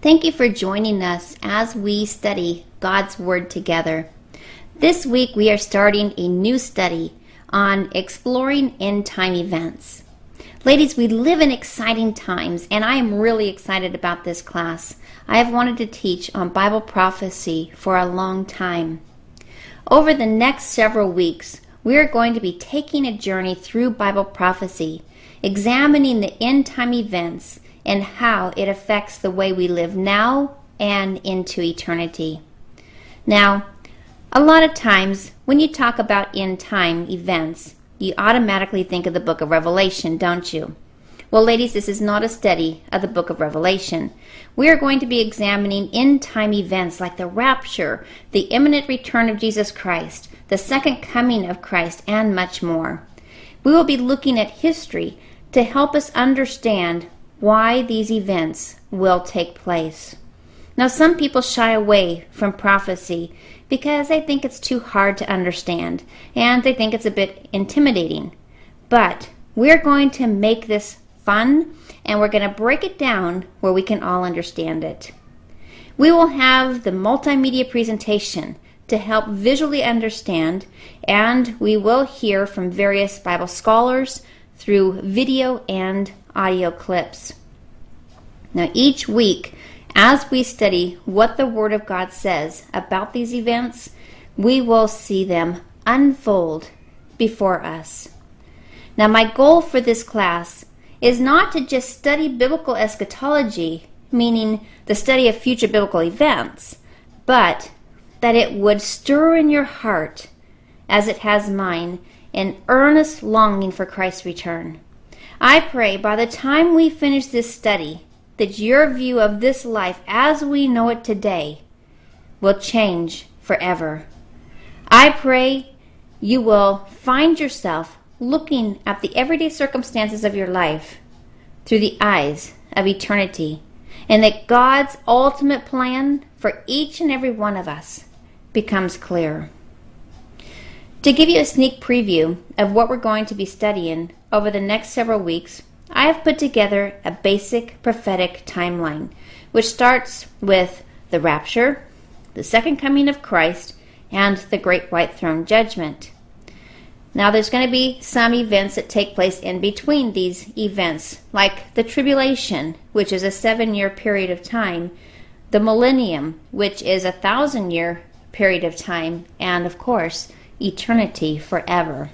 Thank you for joining us as we study God's Word together. This week we are starting a new study on exploring end time events. Ladies, we live in exciting times, and I am really excited about this class. I have wanted to teach on Bible prophecy for a long time. Over the next several weeks, we are going to be taking a journey through Bible prophecy, examining the end time events and how it affects the way we live now and into eternity. Now, a lot of times when you talk about end time events, you automatically think of the book of Revelation, don't you? Well, ladies, this is not a study of the book of Revelation. We are going to be examining end time events like the rapture, the imminent return of Jesus Christ, the second coming of Christ, and much more. We will be looking at history to help us understand why these events will take place. Now, some people shy away from prophecy because they think it's too hard to understand and they think it's a bit intimidating. But we're going to make this fun and we're going to break it down where we can all understand it. We will have the multimedia presentation to help visually understand, and we will hear from various Bible scholars through video and audio clips. Now, each week, as we study what the Word of God says about these events, we will see them unfold before us. Now, my goal for this class is not to just study biblical eschatology, meaning the study of future biblical events, but that it would stir in your heart, as it has mine, an earnest longing for Christ's return. I pray by the time we finish this study, that your view of this life as we know it today will change forever. I pray you will find yourself looking at the everyday circumstances of your life through the eyes of eternity, and that God's ultimate plan for each and every one of us becomes clear. To give you a sneak preview of what we're going to be studying over the next several weeks, I have put together a basic prophetic timeline, which starts with the rapture, the second coming of Christ, and the great white throne judgment. Now, there's going to be some events that take place in between these events, like the tribulation, which is a seven year period of time, the millennium, which is a thousand year period of time, and of course, eternity forever.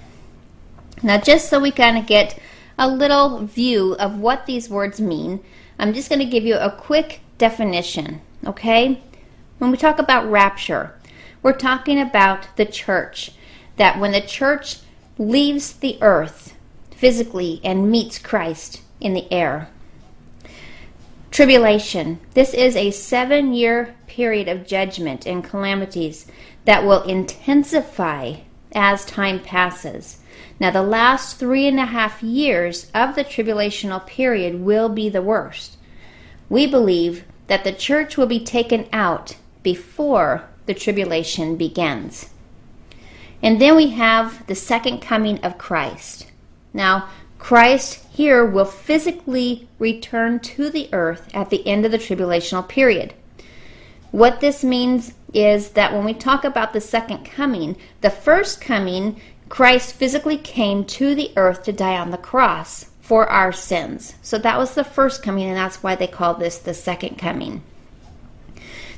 Now, just so we kind of get a little view of what these words mean, I'm just going to give you a quick definition, okay? When we talk about rapture, we're talking about the church, that when the church leaves the earth physically and meets Christ in the air. Tribulation. This is a seven year period of judgment and calamities that will intensify as time passes. Now, the last three and a half years of the tribulational period will be the worst. We believe that the church will be taken out before the tribulation begins. And then we have the second coming of Christ. Now, Christ here will physically return to the earth at the end of the tribulational period. What this means is that when we talk about the second coming, the first coming Christ physically came to the earth to die on the cross for our sins. So that was the first coming, and that's why they call this the second coming.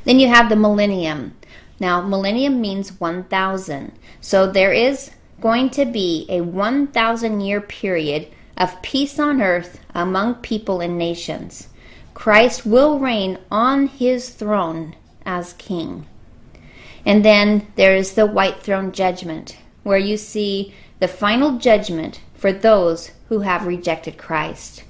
Then you have the millennium. Now, millennium means 1,000. So there is going to be a 1,000 year period of peace on earth among people and nations. Christ will reign on his throne as king. And then there is the white throne judgment where you see the final judgment for those who have rejected Christ.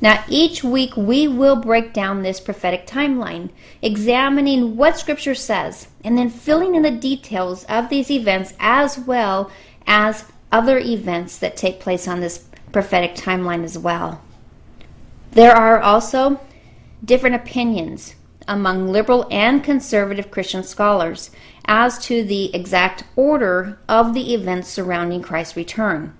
Now, each week we will break down this prophetic timeline, examining what Scripture says, and then filling in the details of these events as well as other events that take place on this prophetic timeline as well. There are also different opinions among liberal and conservative Christian scholars as to the exact order of the events surrounding Christ's return.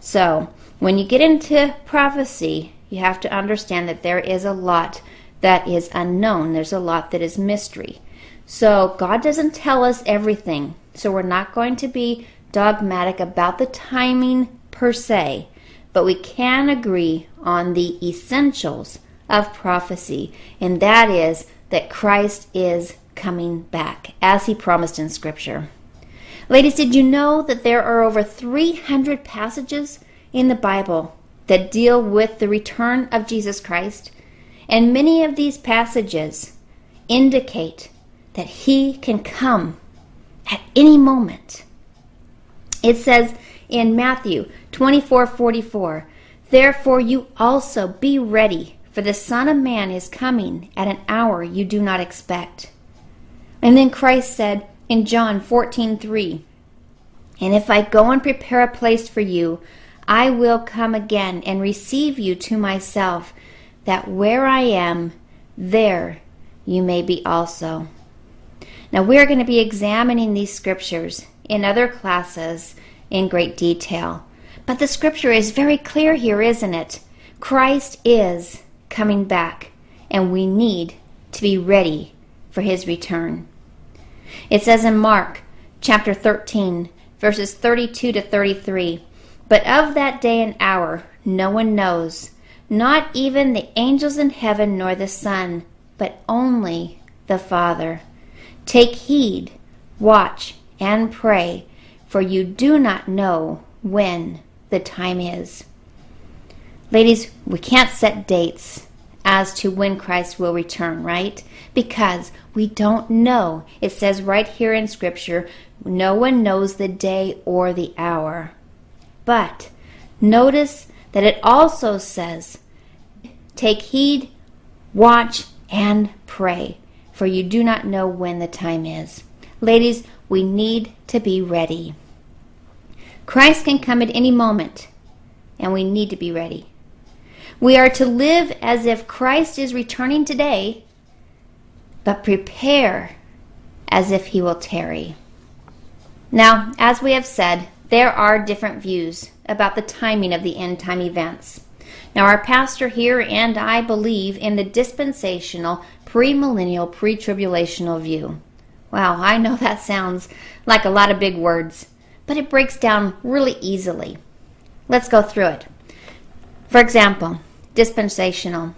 So, when you get into prophecy, you have to understand that there is a lot that is unknown. There's a lot that is mystery. So God doesn't tell us everything. So we're not going to be dogmatic about the timing per se, but we can agree on the essentials of prophecy, and that is that Christ is coming back, as he promised in Scripture. Ladies, did you know that there are over 300 passages in the Bible that deal with the return of Jesus Christ? And many of these passages indicate that he can come at any moment. It says in Matthew 24 44, Therefore you also be ready, for the Son of Man is coming at an hour you do not expect. And then Christ said in John 14 3, And if I go and prepare a place for you, I will come again and receive you to myself, that where I am, there you may be also. Now, we're going to be examining these scriptures in other classes in great detail. But the scripture is very clear here, isn't it? Christ is coming back, and we need to be ready for his return. It says in Mark chapter 13, verses 32 to 33 But of that day and hour no one knows, not even the angels in heaven nor the Son, but only the Father. Take heed, watch, and pray, for you do not know when the time is. Ladies, we can't set dates as to when Christ will return, right? Because we don't know. It says right here in Scripture, no one knows the day or the hour. But notice that it also says, take heed, watch, and pray for you do not know when the time is. Ladies, we need to be ready. Christ can come at any moment, and we need to be ready. We are to live as if Christ is returning today, but prepare as if he will tarry. Now, as we have said, there are different views about the timing of the end time events. Now, our pastor here and I believe in the dispensational premillennial, pre tribulational view. Wow, I know that sounds like a lot of big words, but it breaks down really easily. Let's go through it. For example, dispensational.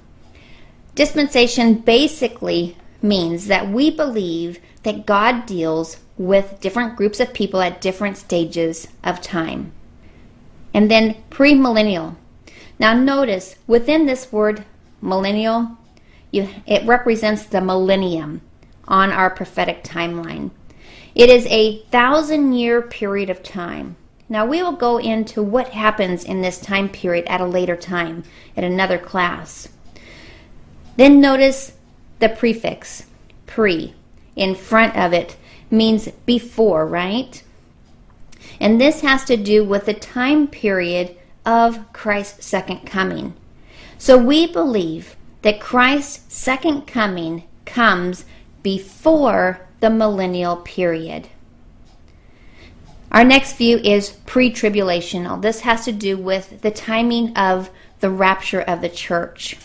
Dispensation basically means that we believe that God deals with different groups of people at different stages of time. And then premillennial. Now, notice within this word millennial, you, it represents the millennium on our prophetic timeline. It is a thousand year period of time. Now, we will go into what happens in this time period at a later time, at another class. Then notice the prefix, pre, in front of it means before, right? And this has to do with the time period of Christ's second coming. So we believe that Christ's second coming comes before the millennial period. Our next view is pre tribulational. This has to do with the timing of the rapture of the church.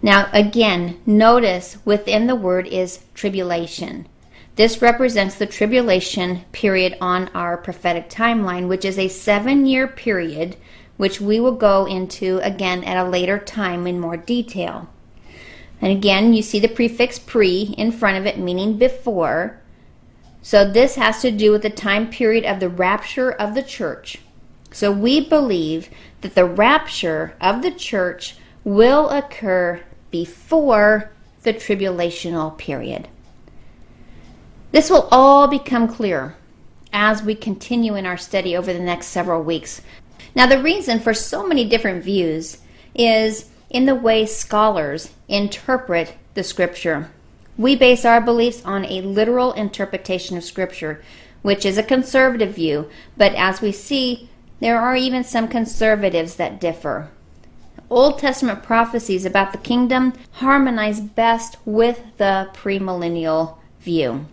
Now, again, notice within the word is tribulation. This represents the tribulation period on our prophetic timeline, which is a seven year period which we will go into again at a later time in more detail. And again, you see the prefix pre in front of it, meaning before. So this has to do with the time period of the rapture of the church. So we believe that the rapture of the church will occur before the tribulational period. This will all become clear as we continue in our study over the next several weeks. Now, the reason for so many different views is in the way scholars interpret the scripture. We base our beliefs on a literal interpretation of scripture, which is a conservative view, but as we see, there are even some conservatives that differ. Old Testament prophecies about the kingdom harmonize best with the premillennial view.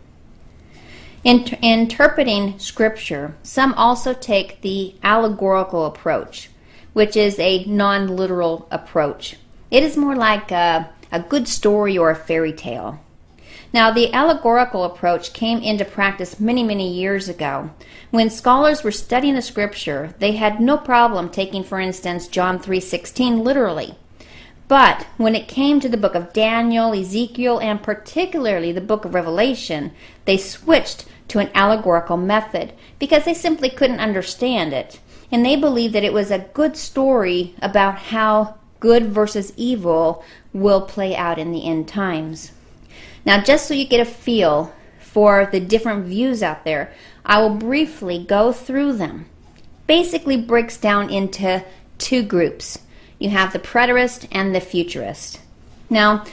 In interpreting scripture, some also take the allegorical approach, which is a non literal approach. It is more like a, a good story or a fairy tale. Now, the allegorical approach came into practice many, many years ago. When scholars were studying the scripture, they had no problem taking, for instance, John 3:16 literally. But when it came to the book of Daniel, Ezekiel, and particularly the book of Revelation, they switched to an allegorical method because they simply couldn't understand it. And they believed that it was a good story about how good versus evil will play out in the end times. Now, just so you get a feel for the different views out there, I will briefly go through them. Basically, breaks down into two groups. You have the preterist and the futurist. Now,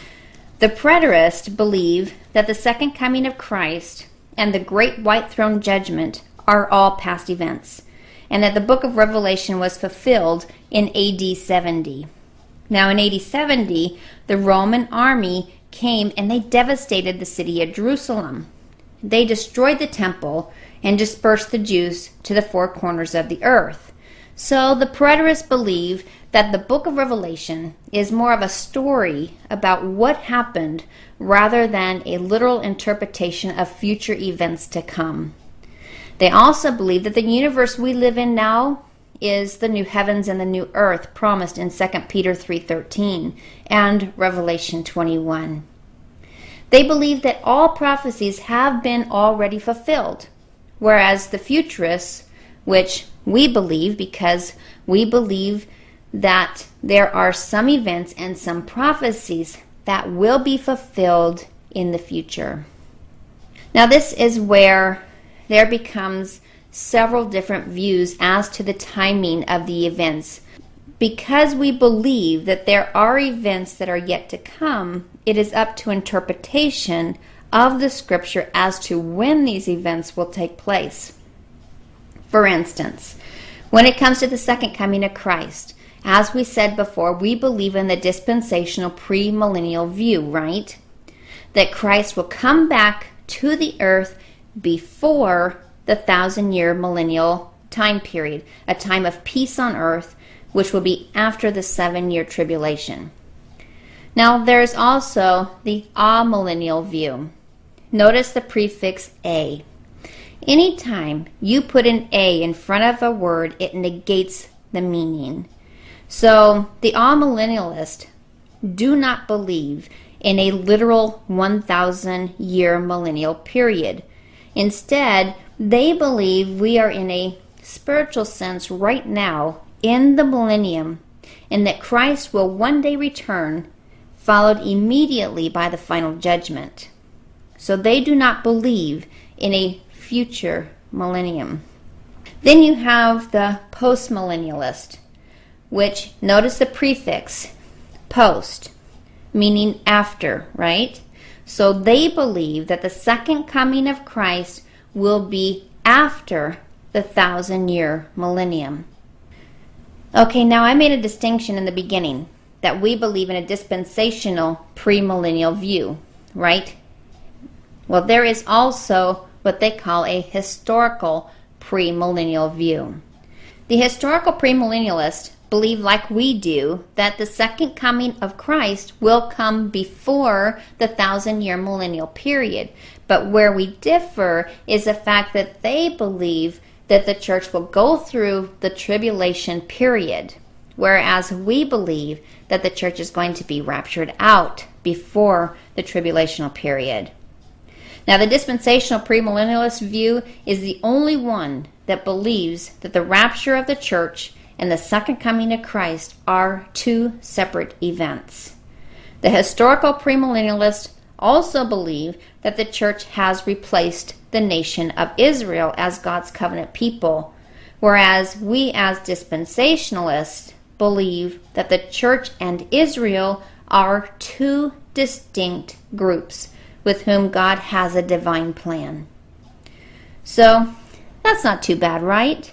the preterists believe that the second coming of Christ and the great white throne judgment are all past events, and that the book of Revelation was fulfilled in AD 70. Now, in AD 70, the Roman army came and they devastated the city of Jerusalem. They destroyed the temple and dispersed the Jews to the four corners of the earth. So the preterists believe that the book of Revelation is more of a story about what happened rather than a literal interpretation of future events to come. They also believe that the universe we live in now is the new heavens and the new earth promised in 2 Peter 3:13 and Revelation 21. They believe that all prophecies have been already fulfilled, whereas the futurists, which we believe because we believe that there are some events and some prophecies that will be fulfilled in the future. Now, this is where there becomes several different views as to the timing of the events. Because we believe that there are events that are yet to come, it is up to interpretation of the scripture as to when these events will take place. For instance, when it comes to the second coming of Christ, as we said before, we believe in the dispensational premillennial view, right? That Christ will come back to the earth before the thousand year millennial time period, a time of peace on earth, which will be after the seven year tribulation. Now, there's also the amillennial view. Notice the prefix a. Anytime you put an a in front of a word, it negates the meaning. So the amillennialists do not believe in a literal 1,000 year millennial period. Instead, they believe we are in a spiritual sense right now in the millennium and that Christ will one day return, followed immediately by the final judgment. So they do not believe in a future millennium. Then you have the postmillennialist which notice the prefix post, meaning after, right? So they believe that the second coming of Christ will be after the thousand year millennium. Okay, now I made a distinction in the beginning that we believe in a dispensational premillennial view, right? Well, there is also what they call a historical premillennial view. The historical premillennialist believe, like we do, that the second coming of Christ will come before the thousand year millennial period. But where we differ is the fact that they believe that the church will go through the tribulation period, whereas we believe that the church is going to be raptured out before the tribulational period. Now, the dispensational premillennialist view is the only one that believes that the rapture of the church and the second coming of Christ are two separate events. The historical premillennialists also believe that the church has replaced the nation of Israel as God's covenant people, whereas we as dispensationalists believe that the church and Israel are two distinct groups with whom God has a divine plan. So, that's not too bad, right?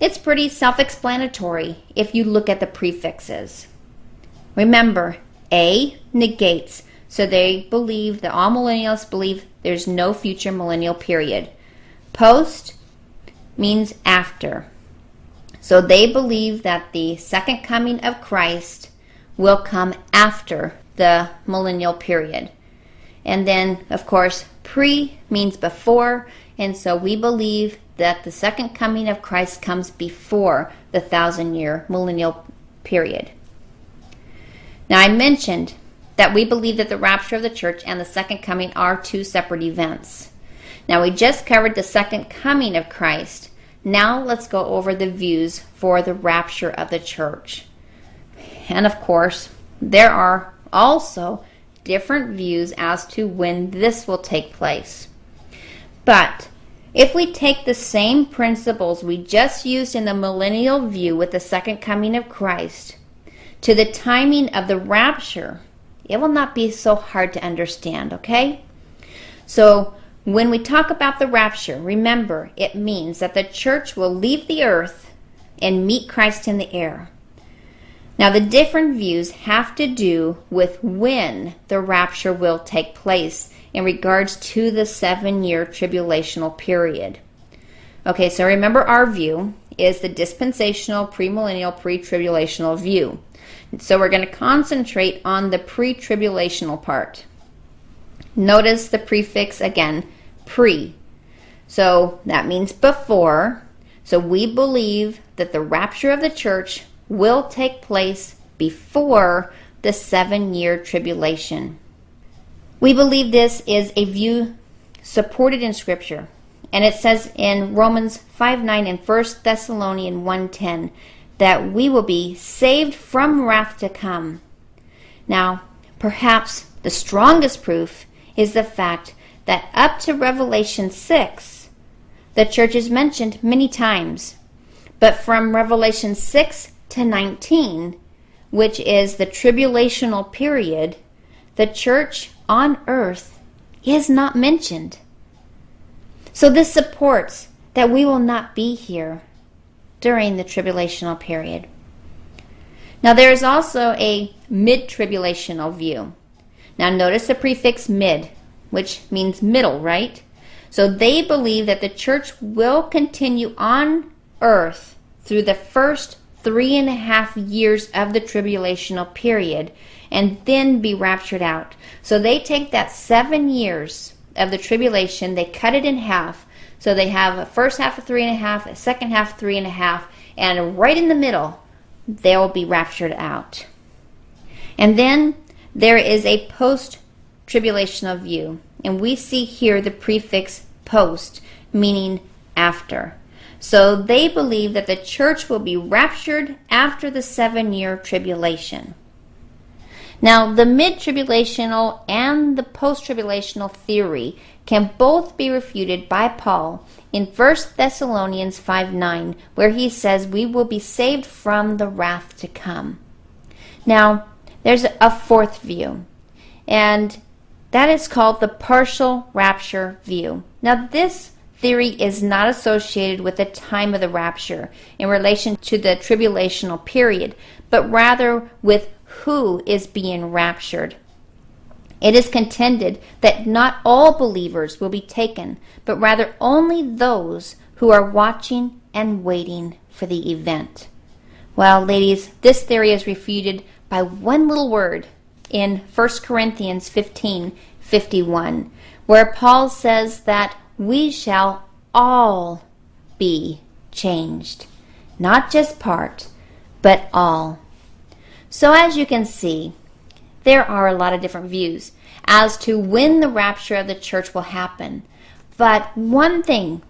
It's pretty self explanatory if you look at the prefixes. Remember, A negates, so they believe, that amillennials believe there's no future millennial period. Post means after. So they believe that the second coming of Christ will come after the millennial period. And then, of course, pre means before, and so we believe that the second coming of Christ comes before the thousand year millennial period. Now, I mentioned that we believe that the rapture of the church and the second coming are two separate events. Now, we just covered the second coming of Christ. Now, let's go over the views for the rapture of the church. And of course, there are also different views as to when this will take place. But if we take the same principles we just used in the millennial view with the second coming of Christ to the timing of the rapture, it will not be so hard to understand, okay? So, when we talk about the rapture, remember it means that the church will leave the earth and meet Christ in the air. Now, the different views have to do with when the rapture will take place in regards to the seven year tribulational period. Okay, so remember our view is the dispensational, premillennial, pre tribulational view. So we're going to concentrate on the pre tribulational part. Notice the prefix again, pre. So that means before. So we believe that the rapture of the church will take place before the seven year tribulation. We believe this is a view supported in Scripture. And it says in Romans 5 9 and 1 Thessalonians 1 10 that we will be saved from wrath to come. Now, perhaps the strongest proof is the fact that up to Revelation 6, the church is mentioned many times. But from Revelation 6 to 19, which is the tribulational period, the church on earth is not mentioned. So this supports that we will not be here during the tribulational period. Now, there is also a mid tribulational view. Now, notice the prefix mid, which means middle, right? So they believe that the church will continue on earth through the first three and a half years of the tribulational period and then be raptured out. So they take that seven years of the tribulation, they cut it in half. So they have a first half of three and a half, a second half three and a half, and right in the middle, they'll be raptured out. And then there is a post tribulational view, and we see here the prefix post, meaning after. So they believe that the church will be raptured after the seven year tribulation. Now, the mid tribulational and the post tribulational theory can both be refuted by Paul in 1 Thessalonians 5 9, where he says, We will be saved from the wrath to come. Now, there's a fourth view, and that is called the partial rapture view. Now, this theory is not associated with the time of the rapture in relation to the tribulational period, but rather with who is being raptured. It is contended that not all believers will be taken, but rather only those who are watching and waiting for the event. Well, ladies, this theory is refuted by one little word in 1 Corinthians 15 51, where Paul says that we shall all be changed. Not just part, but all. So, as you can see, there are a lot of different views as to when the rapture of the church will happen. But one thing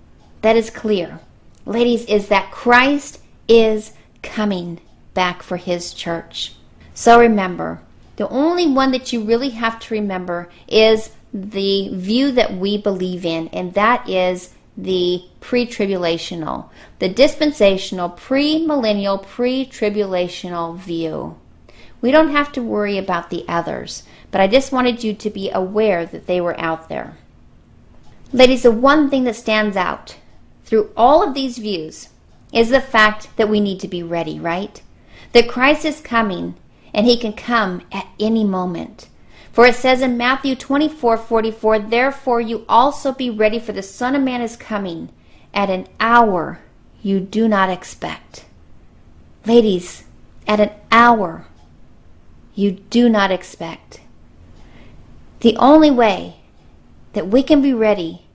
that is clear, ladies, is that Christ is coming back for his church. So remember, the only one that you really have to remember is the view that we believe in, and that is the pre tribulational, the dispensational, pre millennial, pre tribulational view. We don't have to worry about the others, but I just wanted you to be aware that they were out there. Ladies, the one thing that stands out through all of these views is the fact that we need to be ready, right? That Christ is coming and he can come at any moment. For it says in Matthew 24 44, Therefore you also be ready, for the Son of Man is coming at an hour you do not expect. Ladies, at an hour you do not expect. The only way that we can be ready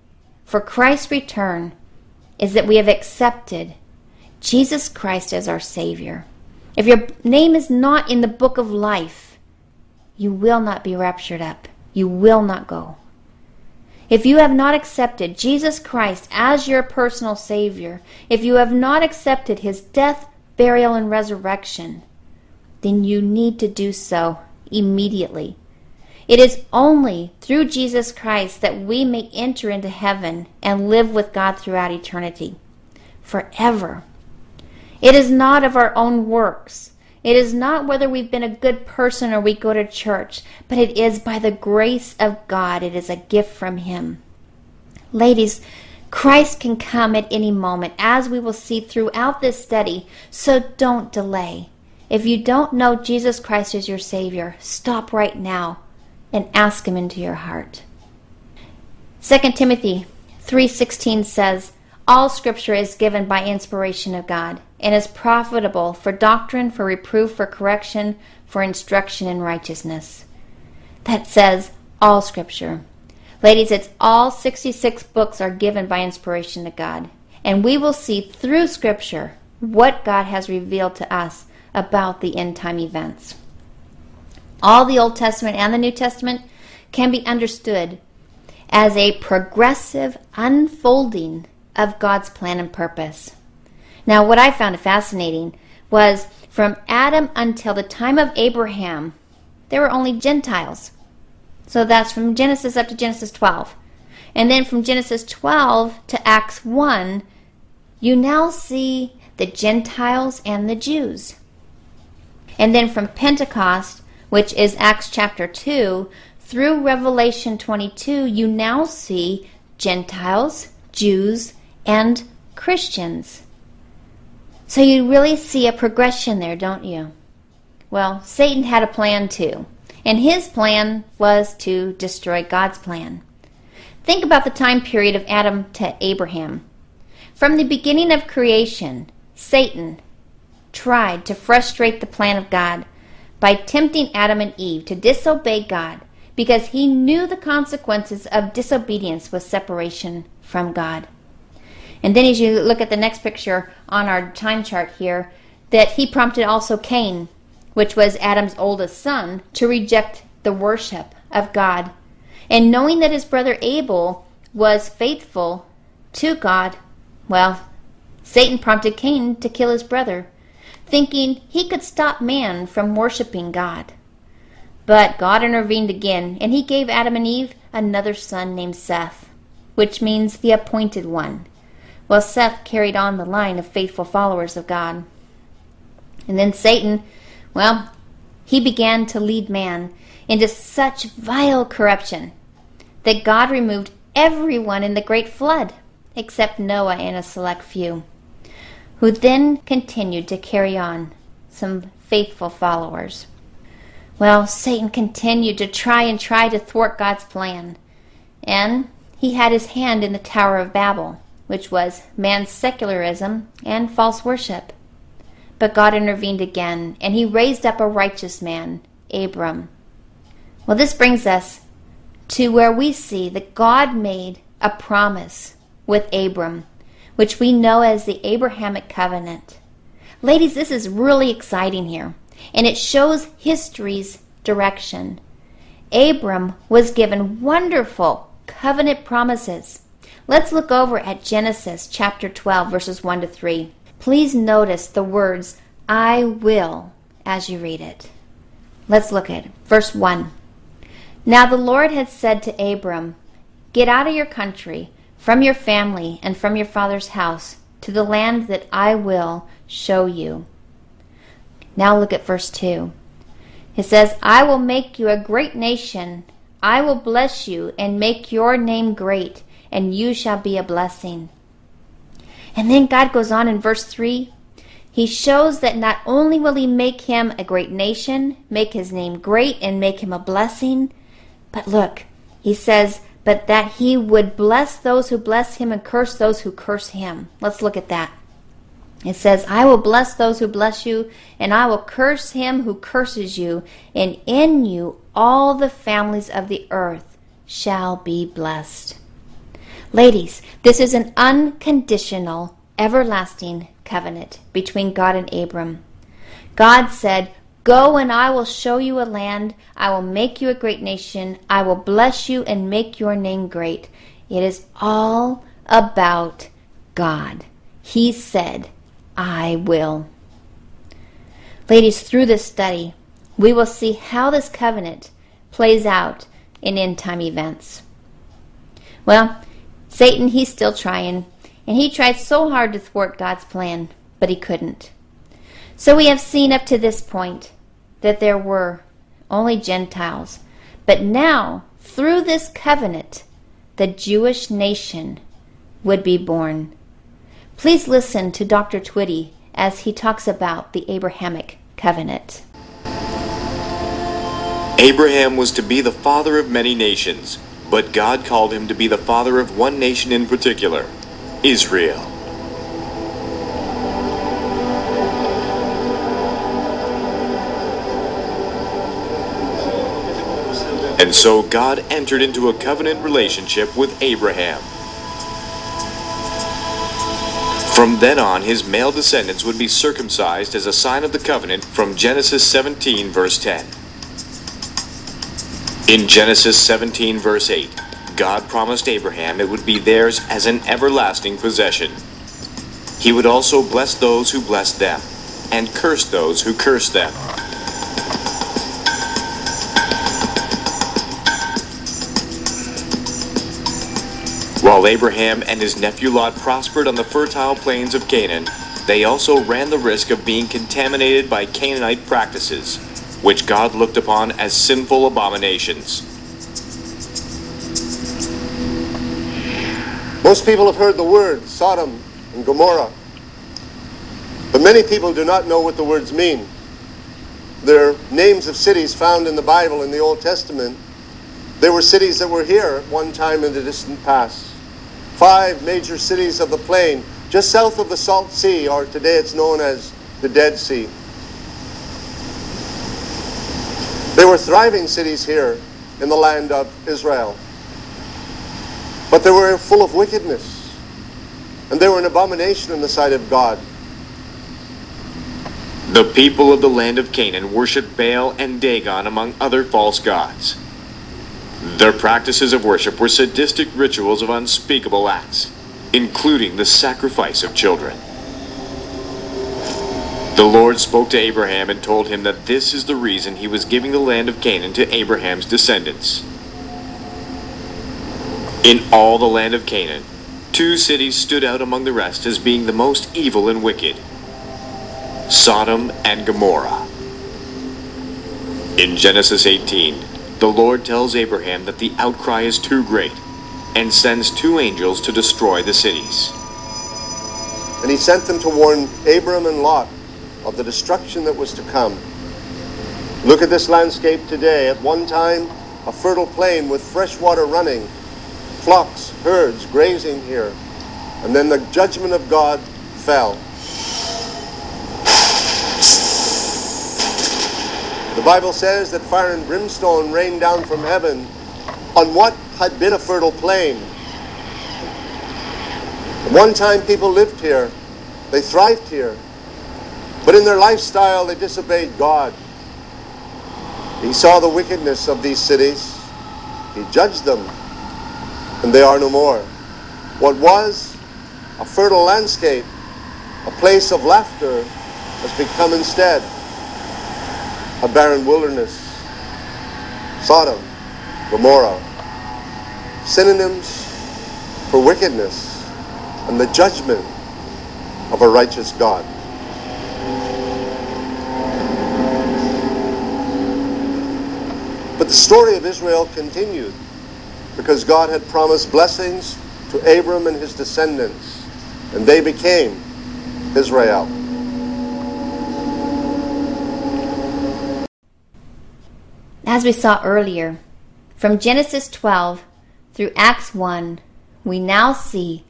for Christ's return is that we have accepted Jesus Christ as our Savior. If your name is not in the book of life, you will not be raptured up. You will not go. If you have not accepted Jesus Christ as your personal Savior, if you have not accepted His death, burial, and resurrection, then you need to do so immediately. It is only through Jesus Christ that we may enter into heaven and live with God throughout eternity, forever. It is not of our own works. It is not whether we've been a good person or we go to church, but it is by the grace of God. It is a gift from Him. Ladies, Christ can come at any moment, as we will see throughout this study, so don't delay. If you don't know Jesus Christ as your Savior, stop right now and ask him into your heart. 2 Timothy 3:16 says, "All scripture is given by inspiration of God and is profitable for doctrine, for reproof, for correction, for instruction in righteousness." That says all scripture. Ladies, it's all 66 books are given by inspiration to God, and we will see through scripture what God has revealed to us about the end time events. All the Old Testament and the New Testament can be understood as a progressive unfolding of God's plan and purpose. Now, what I found fascinating was from Adam until the time of Abraham, there were only Gentiles. So that's from Genesis up to Genesis 12. And then from Genesis 12 to Acts 1, you now see the Gentiles and the Jews. And then from Pentecost which is Acts chapter 2, through Revelation 22, you now see Gentiles, Jews, and Christians. So you really see a progression there, don't you? Well, Satan had a plan too, and his plan was to destroy God's plan. Think about the time period of Adam to Abraham. From the beginning of creation, Satan tried to frustrate the plan of God by tempting Adam and Eve to disobey God because he knew the consequences of disobedience was separation from God. And then, as you look at the next picture on our time chart here, that he prompted also Cain, which was Adam's oldest son, to reject the worship of God. And knowing that his brother Abel was faithful to God, well, Satan prompted Cain to kill his brother thinking he could stop man from worshiping God. But God intervened again, and he gave Adam and Eve another son named Seth, which means the appointed one, while Seth carried on the line of faithful followers of God. And then Satan, well, he began to lead man into such vile corruption that God removed everyone in the great flood except Noah and a select few who then continued to carry on some faithful followers. Well, Satan continued to try and try to thwart God's plan, and he had his hand in the Tower of Babel, which was man's secularism and false worship. But God intervened again, and he raised up a righteous man, Abram. Well, this brings us to where we see that God made a promise with Abram which we know as the Abrahamic covenant. Ladies, this is really exciting here, and it shows history's direction. Abram was given wonderful covenant promises. Let's look over at Genesis chapter 12, verses 1 to 3. Please notice the words, I will, as you read it. Let's look at it. Verse 1. Now the Lord had said to Abram, Get out of your country from your family and from your father's house to the land that I will show you. Now look at verse 2. It says, I will make you a great nation. I will bless you and make your name great, and you shall be a blessing. And then God goes on in verse 3 he shows that not only will he make him a great nation, make his name great, and make him a blessing, but look, he says but that he would bless those who bless him and curse those who curse him. Let's look at that. It says, I will bless those who bless you, and I will curse him who curses you, and in you all the families of the earth shall be blessed. Ladies, this is an unconditional, everlasting covenant between God and Abram. God said, Go and I will show you a land. I will make you a great nation. I will bless you and make your name great. It is all about God. He said, I will. Ladies, through this study, we will see how this covenant plays out in end time events. Well, Satan, he's still trying, and he tried so hard to thwart God's plan, but he couldn't. So we have seen up to this point that there were only Gentiles, but now, through this covenant, the Jewish nation would be born. Please listen to Dr. Twitty as he talks about the Abrahamic covenant. Abraham was to be the father of many nations, but God called him to be the father of one nation in particular Israel. And so God entered into a covenant relationship with Abraham. From then on, his male descendants would be circumcised as a sign of the covenant from Genesis 17, verse 10. In Genesis 17, verse 8, God promised Abraham it would be theirs as an everlasting possession. He would also bless those who blessed them, and curse those who cursed them. While Abraham and his nephew Lot prospered on the fertile plains of Canaan, they also ran the risk of being contaminated by Canaanite practices, which God looked upon as sinful abominations. Most people have heard the words Sodom and Gomorrah, but many people do not know what the words mean. They're names of cities found in the Bible in the Old Testament. They were cities that were here at one time in the distant past five major cities of the plain, just south of the Salt Sea, or today it's known as the Dead Sea. They were thriving cities here in the land of Israel. But they were full of wickedness, and they were an abomination in the sight of God. The people of the land of Canaan worshiped Baal and Dagon among other false gods. Their practices of worship were sadistic rituals of unspeakable acts, including the sacrifice of children. The Lord spoke to Abraham and told him that this is the reason he was giving the land of Canaan to Abraham's descendants. In all the land of Canaan, two cities stood out among the rest as being the most evil and wicked Sodom and Gomorrah. In Genesis 18, the Lord tells Abraham that the outcry is too great and sends two angels to destroy the cities. And he sent them to warn Abram and Lot of the destruction that was to come. Look at this landscape today. At one time, a fertile plain with fresh water running, flocks, herds grazing here. And then the judgment of God fell. The Bible says that fire and brimstone rained down from heaven on what had been a fertile plain. One time, people lived here, they thrived here, but in their lifestyle, they disobeyed God. He saw the wickedness of these cities, He judged them, and they are no more. What was a fertile landscape, a place of laughter, has become instead a barren wilderness. Sodom, Gomorrah, synonyms for wickedness and the judgment of a righteous God. But the story of Israel continued because God had promised blessings to Abram and his descendants, and they became Israel. As we saw earlier, from Genesis 12 through Acts 1, we now see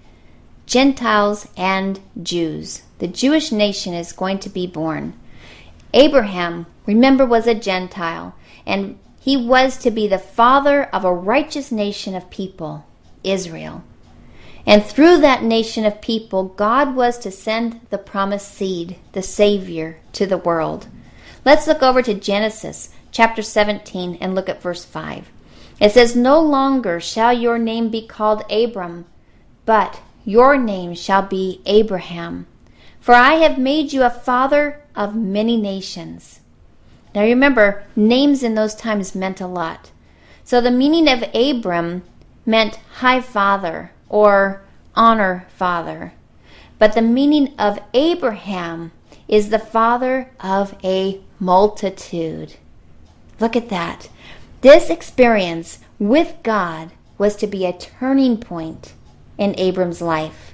Gentiles and Jews. The Jewish nation is going to be born. Abraham, remember, was a Gentile, and he was to be the father of a righteous nation of people, Israel. And through that nation of people, God was to send the promised seed, the Savior, to the world. Let's look over to Genesis chapter 17 and look at verse 5. It says, No longer shall your name be called Abram, but your name shall be Abraham. For I have made you a father of many nations. Now remember, names in those times meant a lot. So the meaning of Abram meant high father or honor father. But the meaning of Abraham is the father of a multitude. Look at that. This experience with God was to be a turning point in Abram's life.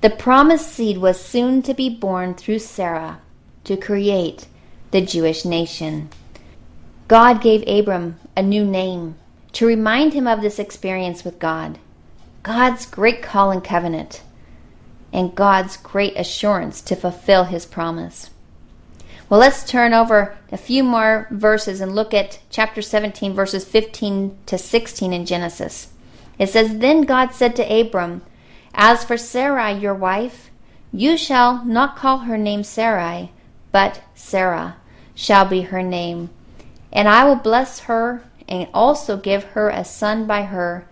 The promised seed was soon to be born through Sarah to create the Jewish nation. God gave Abram a new name to remind him of this experience with God. God's great call and covenant, and God's great assurance to fulfill his promise. Well, let's turn over a few more verses and look at chapter 17, verses 15 to 16 in Genesis. It says, Then God said to Abram, As for Sarai, your wife, you shall not call her name Sarai, but Sarah shall be her name. And I will bless her, and also give her a son by her.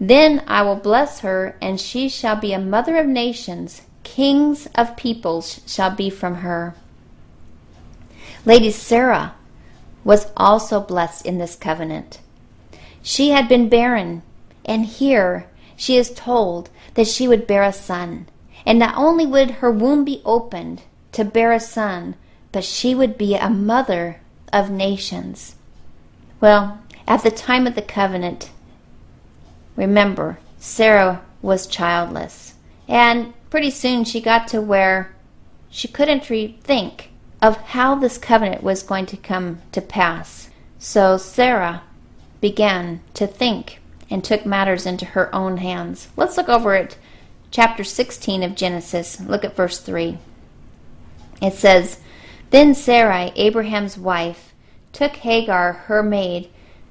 Then I will bless her, and she shall be a mother of nations. Kings of peoples shall be from her. Lady Sarah was also blessed in this covenant. She had been barren, and here she is told that she would bear a son. And not only would her womb be opened to bear a son, but she would be a mother of nations. Well, at the time of the covenant, Remember, Sarah was childless. And pretty soon she got to where she couldn't think of how this covenant was going to come to pass. So Sarah began to think and took matters into her own hands. Let's look over at chapter 16 of Genesis. Look at verse 3. It says, Then Sarai, Abraham's wife, took Hagar, her maid,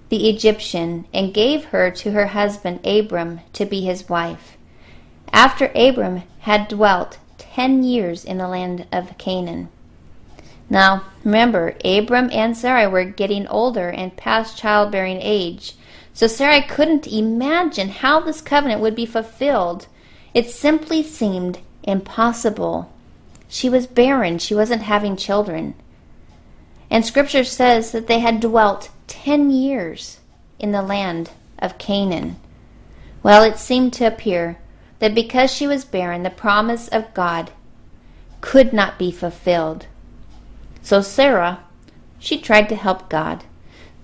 the Egyptian, and gave her to her husband Abram to be his wife. After Abram had dwelt ten years in the land of Canaan. Now, remember, Abram and Sarai were getting older and past childbearing age, so Sarai couldn't imagine how this covenant would be fulfilled. It simply seemed impossible. She was barren, she wasn't having children. And Scripture says that they had dwelt ten years in the land of Canaan. Well, it seemed to appear that because she was barren, the promise of God could not be fulfilled. So Sarah, she tried to help God.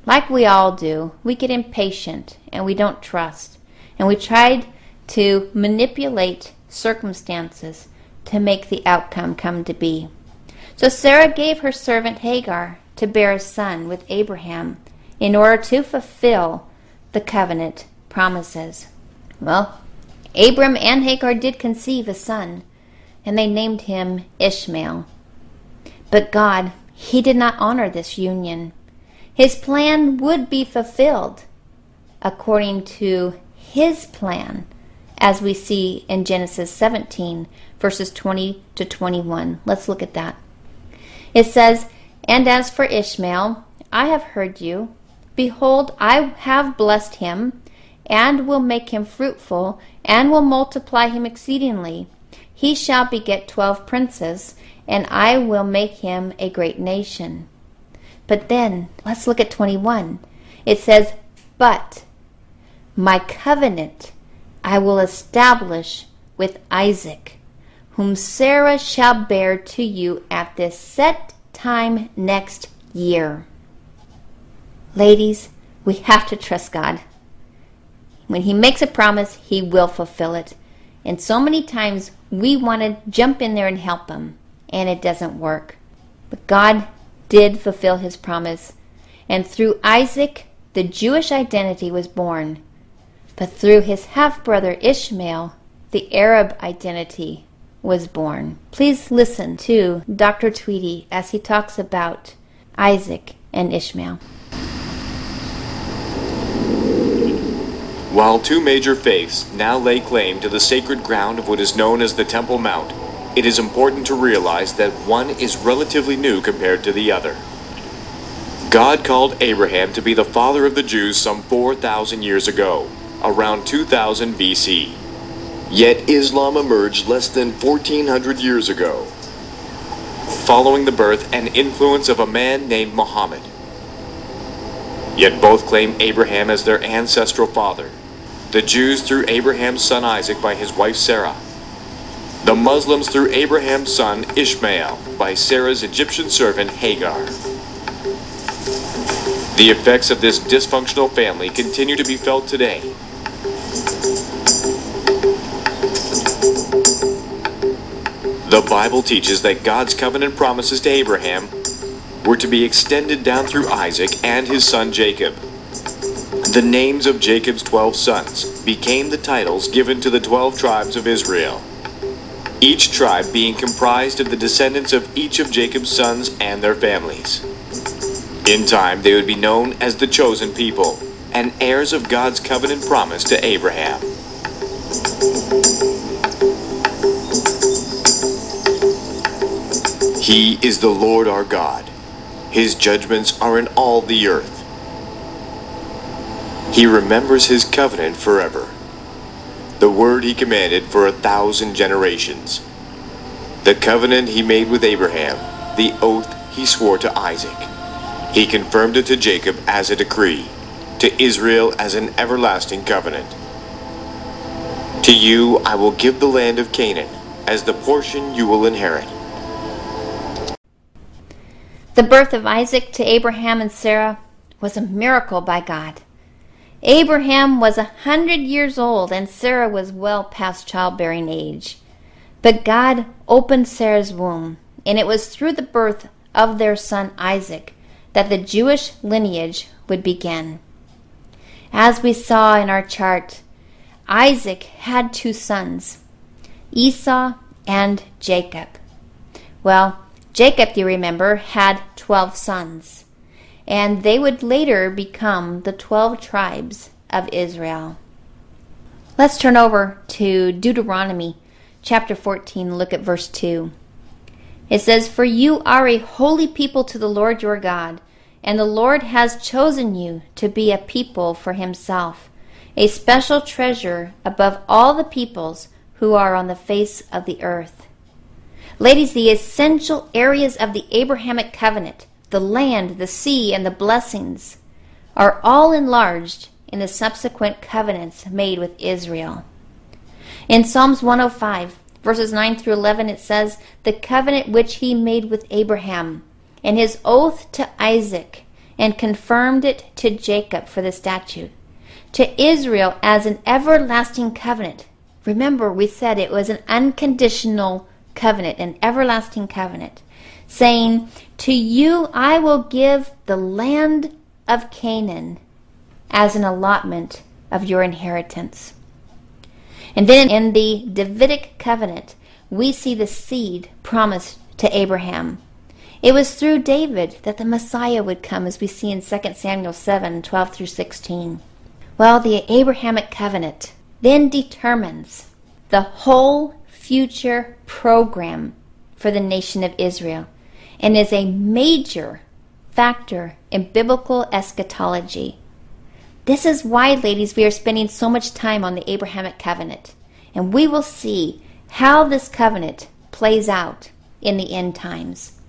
Like we all do, we get impatient and we don't trust. And we tried to manipulate circumstances to make the outcome come to be. So Sarah gave her servant Hagar to bear a son with Abraham in order to fulfill the covenant promises. Well, Abram and Hagar did conceive a son, and they named him Ishmael. But God, He did not honor this union. His plan would be fulfilled according to His plan, as we see in Genesis 17, verses 20 to 21. Let's look at that. It says, And as for Ishmael, I have heard you Behold, I have blessed him, and will make him fruitful, and will multiply him exceedingly. He shall beget twelve princes, and I will make him a great nation. But then, let's look at 21. It says, But my covenant I will establish with Isaac, whom Sarah shall bear to you at this set time next year. Ladies, we have to trust God. When He makes a promise, He will fulfill it. And so many times we want to jump in there and help Him, and it doesn't work. But God did fulfill His promise. And through Isaac, the Jewish identity was born. But through his half brother Ishmael, the Arab identity was born. Please listen to Dr. Tweedy as he talks about Isaac and Ishmael. While two major faiths now lay claim to the sacred ground of what is known as the Temple Mount, it is important to realize that one is relatively new compared to the other. God called Abraham to be the father of the Jews some 4,000 years ago, around 2000 BC. Yet Islam emerged less than 1400 years ago, following the birth and influence of a man named Muhammad. Yet both claim Abraham as their ancestral father. The Jews through Abraham's son Isaac by his wife Sarah. The Muslims through Abraham's son Ishmael by Sarah's Egyptian servant Hagar. The effects of this dysfunctional family continue to be felt today. The Bible teaches that God's covenant promises to Abraham were to be extended down through Isaac and his son Jacob. The names of Jacob's twelve sons became the titles given to the twelve tribes of Israel, each tribe being comprised of the descendants of each of Jacob's sons and their families. In time, they would be known as the chosen people and heirs of God's covenant promise to Abraham. He is the Lord our God. His judgments are in all the earth. He remembers his covenant forever, the word he commanded for a thousand generations, the covenant he made with Abraham, the oath he swore to Isaac. He confirmed it to Jacob as a decree, to Israel as an everlasting covenant. To you I will give the land of Canaan as the portion you will inherit. The birth of Isaac to Abraham and Sarah was a miracle by God. Abraham was a hundred years old and Sarah was well past childbearing age. But God opened Sarah's womb, and it was through the birth of their son Isaac that the Jewish lineage would begin. As we saw in our chart, Isaac had two sons, Esau and Jacob. Well, Jacob, you remember, had 12 sons, and they would later become the 12 tribes of Israel. Let's turn over to Deuteronomy chapter 14, look at verse 2. It says, For you are a holy people to the Lord your God, and the Lord has chosen you to be a people for himself, a special treasure above all the peoples who are on the face of the earth. Ladies, the essential areas of the Abrahamic covenant, the land, the seed, and the blessings, are all enlarged in the subsequent covenants made with Israel. In Psalms 105, verses 9 through 11, it says, The covenant which he made with Abraham, and his oath to Isaac, and confirmed it to Jacob for the statute, to Israel as an everlasting covenant. Remember, we said it was an unconditional covenant, an everlasting covenant, saying, To you I will give the land of Canaan as an allotment of your inheritance. And then in the Davidic covenant, we see the seed promised to Abraham. It was through David that the Messiah would come, as we see in 2 Samuel 7 12 through 16. Well, the Abrahamic covenant then determines the whole future program for the nation of Israel and is a major factor in biblical eschatology. This is why, ladies, we are spending so much time on the Abrahamic covenant, and we will see how this covenant plays out in the end times.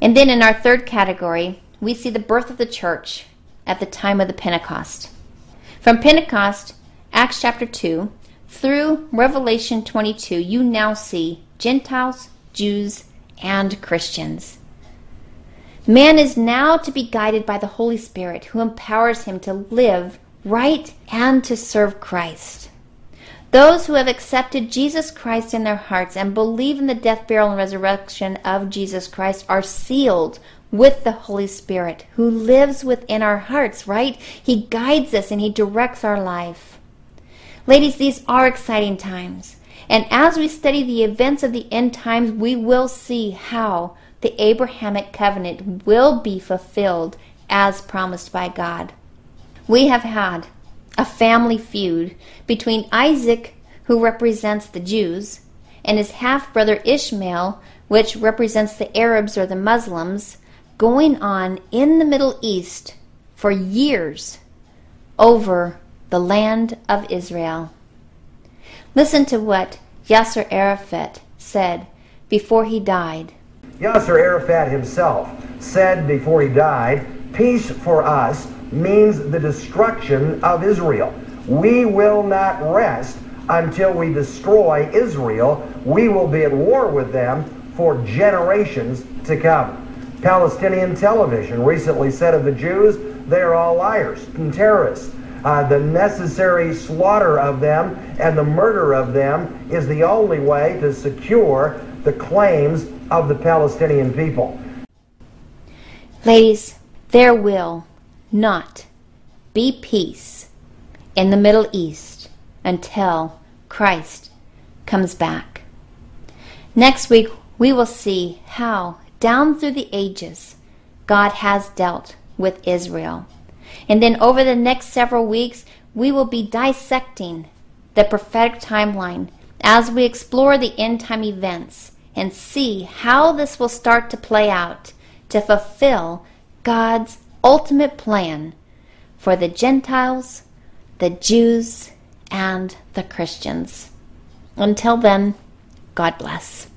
And then in our third category, we see the birth of the church at the time of the Pentecost. From Pentecost, Acts chapter 2, through Revelation 22, you now see Gentiles, Jews, and Christians. Man is now to be guided by the Holy Spirit, who empowers him to live right and to serve Christ. Those who have accepted Jesus Christ in their hearts and believe in the death, burial, and resurrection of Jesus Christ are sealed with the Holy Spirit, who lives within our hearts, right? He guides us and He directs our life. Ladies, these are exciting times. And as we study the events of the end times, we will see how the Abrahamic covenant will be fulfilled as promised by God. We have had a family feud between Isaac, who represents the Jews, and his half brother Ishmael, which represents the Arabs or the Muslims, going on in the Middle East for years over the land of Israel. Listen to what Yasser Arafat said before he died. Yasser Arafat himself said before he died, Peace for us means the destruction of Israel. We will not rest until we destroy Israel. We will be at war with them for generations to come. Palestinian television recently said of the Jews, they are all liars and terrorists. Uh, the necessary slaughter of them and the murder of them is the only way to secure the claims of the Palestinian people. Ladies, there will not be peace in the Middle East until Christ comes back. Next week, we will see how, down through the ages, God has dealt with Israel. And then over the next several weeks, we will be dissecting the prophetic timeline as we explore the end time events and see how this will start to play out to fulfill God's ultimate plan for the Gentiles, the Jews, and the Christians. Until then, God bless.